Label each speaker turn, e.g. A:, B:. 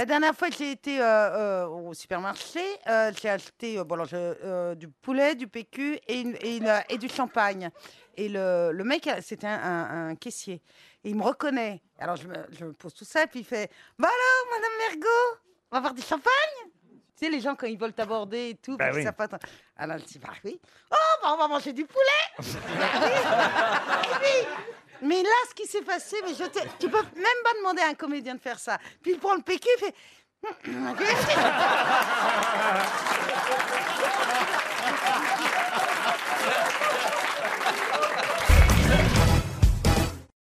A: La dernière fois que j'ai été euh, euh, au supermarché, euh, j'ai acheté bon, alors, je- euh, du poulet, du PQ et, une- et, une, et du champagne. Et le, le mec, c'était un, un- un caissier. Et il me reconnaît. Alors je me, je me pose tout ça, puis il fait Bah alors, Madame Mergot, on va avoir du champagne? Tu sais, les gens, quand ils veulent t'aborder et tout,
B: Bah
A: parce
B: oui.
A: ça passe- Alors je dis Bah oui. Oh, bah, on va manger du poulet Bah. Oui. Mais là, ce qui s'est passé, mais je tu peux même pas demander à un comédien de faire ça. Puis il prend le PQ, il fait.